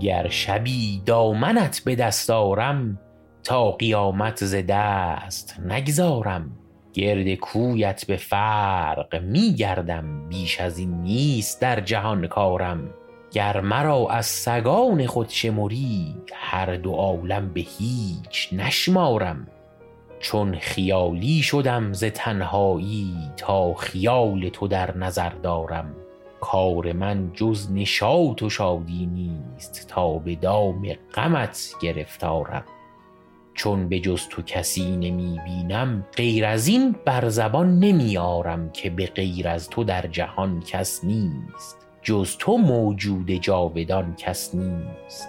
گر شبی دامنت به دست آرم تا قیامت ز دست نگذارم. گرد کویت به فرق می گردم بیش از این نیست در جهان کارم. گر مرا از سگان خود شمری هر دو عالم به هیچ نشمارم. چون خیالی شدم ز تنهایی تا خیال تو در نظر دارم. کار من جز نشاط و شادی نیست تا به دام غمت گرفتارم. چون به جز تو کسی نمی بینم غیر از این بر زبان نمی آرم که به غیر از تو در جهان کس نیست. جز تو موجود جاودان کس نیست.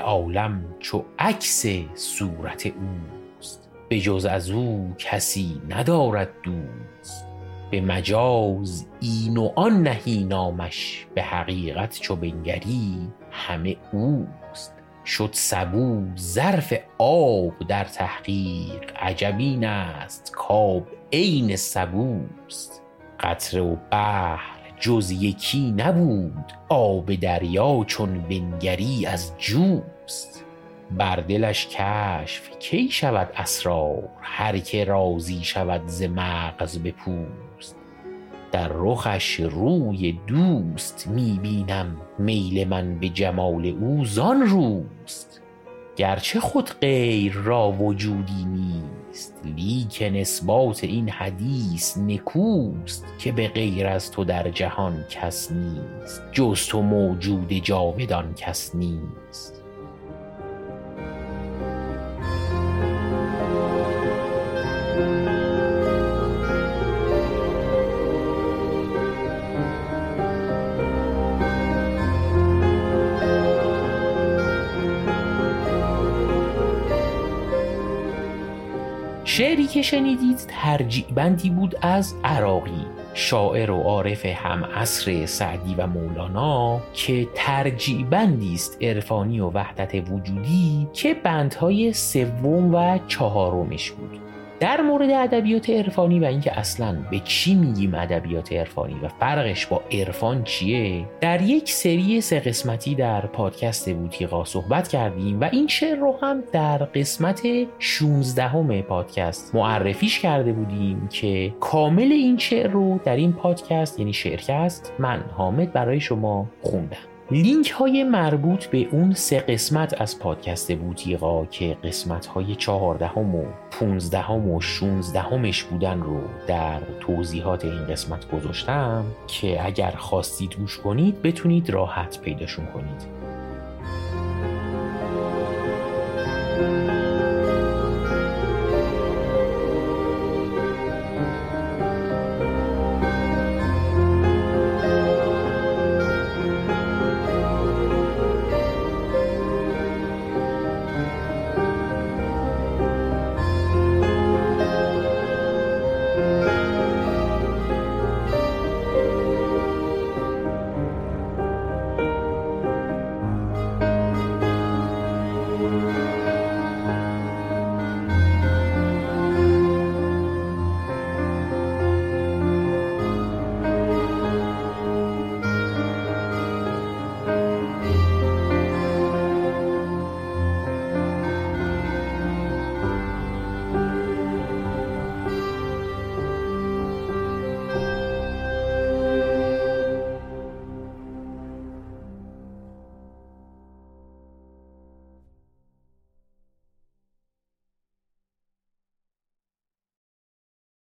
عالم چو عکس صورت اوست. به جز از او کسی ندارد دوست. به مجاز این و آن نهی نامش به حقیقت چو بنگری همه اوست. شد سبو ظرف آب در تحقیق عجب این است کآب عین سبوست. قطره و بحر جز یکی نبود آب دریا چون بنگری از جوست. بر دلش کشف کی شود اسرار هر که راضی شود ز مغز به پوست در رخش روی دوست می بینم میل من به جمال او زان روست. گرچه خود غیر را وجودی نیست. لیکن اثبات این حدیث نکوست که به غیر از تو در جهان کس نیست. جز تو موجود جاودان کس نیست. شعری که شنیدید ترجیع بندی بود از عراقی شاعر و عارف هم عصر سعدی و مولانا که ترجیع بندی است عرفانی و وحدت وجودی که بندهای سوم و چهارمش بود. در مورد ادبیات عرفانی و اینکه اصلا به چی میگیم ادبیات عرفانی و فرقش با عرفان چیه در یک سری سه قسمتی در پادکست بوتیقا صحبت کردیم و این شعر رو هم در قسمت 16 همه پادکست معرفیش کرده بودیم که کامل این شعر رو در این پادکست یعنی شعرکست من حامد برای شما خوندم. لینک های مربوط به اون سه قسمت از پادکست بوتیقا که قسمت های چهاردهم و پونزدهم و شونزدهمش بودن رو در توضیحات این قسمت گذاشتم که اگر خواستید گوش کنید بتونید راحت پیداشون کنید.